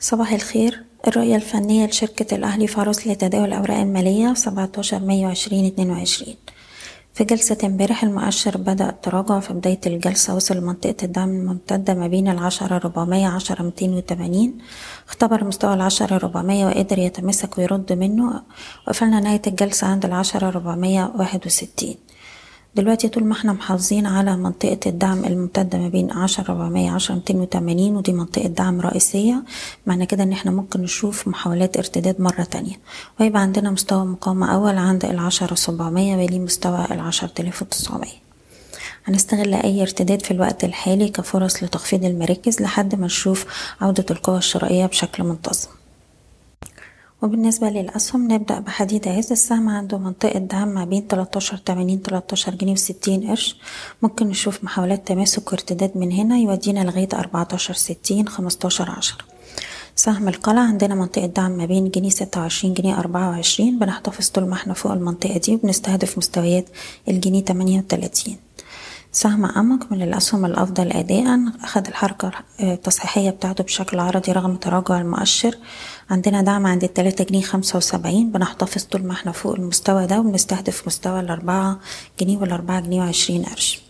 صباح الخير. الرؤية الفنية لشركة الأهلي فارس لتداول الأوراق المالية 17 مايو 2022 في جلسة امبارح المؤشر بدأ التراجع في بداية الجلسة وصل لمنطقة الدعم الممتدة ما بين العشرة ربعمية عشرة ميتين وتمانين. اختبر مستوى العشرة ربعمية وقدر يتمسك ويرد منه. وقفلنا نهاية الجلسة عند العشرة ربعمية واحد وستين. دلوقتي طول ما إحنا محافظين على منطقة الدعم الممتدة ما بين عشرة ربعمية عشرة ميتين وتمانين ودي منطقة دعم رئيسية معنى كده إن إحنا ممكن نشوف محاولات ارتداد مرة تانية. ويبقى عندنا مستوى مقاومة أول عند العشرة سبعمية ويليه مستوى العشرة آلاف وتسعمية. هنستغل أي ارتداد في الوقت الحالي كفرص لتخفيض المراكز لحد ما نشوف عودة القوى الشرائية بشكل منتظم. وبالنسبة للأسهم نبدأ بحديد عز السهم. عنده منطقة دعم ما بين تلاتاشر تمانين تلاتاشر جنيه وستين قرش. ممكن نشوف محاولات تماسك وارتداد من هنا يودينا لغاية أربعتاشر ستين خمستاشر عشرة سهم القلعة عندنا منطقة دعم ما بين جنيه ستة وعشرين جنيه أربعة وعشرين. بنحتفظ طول ما إحنا فوق المنطقة دي وبنستهدف مستويات الجنيه تمانية وتلاتين. سهم أمك من الأسهم الأفضل أداء أخد الحركة التصحيحية بتاعته بشكل عرضي رغم تراجع المؤشر. عندنا دعم عند التلاتة جنيه خمسة وسبعين بنحتفظ طول ما إحنا فوق المستوى ده وبنستهدف مستوى الأربعة جنيه والأربعة جنيه وعشرين قرش.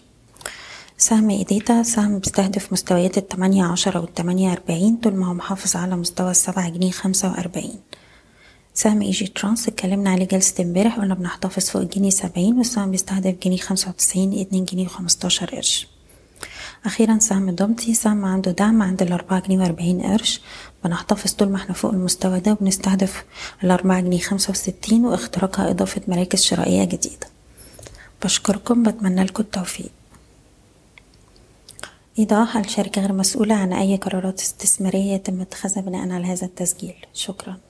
سهم إيديتا سهم بيستهدف مستويات التمانية عشرة والتمانية أربعين طول ما هو محافظ على مستوى السبعة جنيه خمسة وأربعين. سهم إي جي ترانس اتكلمنا عليه جلسة امبارح قلنا بنحتفظ فوق الجنيه سبعين والسهم بيستهدف جنيه خمسة وتسعين اتنين جنيه وخمستاشر قرش. أخيرا سهم دومتي سهم عنده دعم عند الأربعة جنيه وأربعين قرش. بنحتفظ طول ما إحنا فوق المستوى ده وبنستهدف الأربعة جنيه خمسة وستين واختراقها إضافة مراكز شرائية جديدة. بشكركم بتمنى لكم التوفيق. إيضاح الشركة غير مسؤولة عن أي قرارات استثمارية يتم اتخاذها بناء على هذا التسجيل؟ شكراً.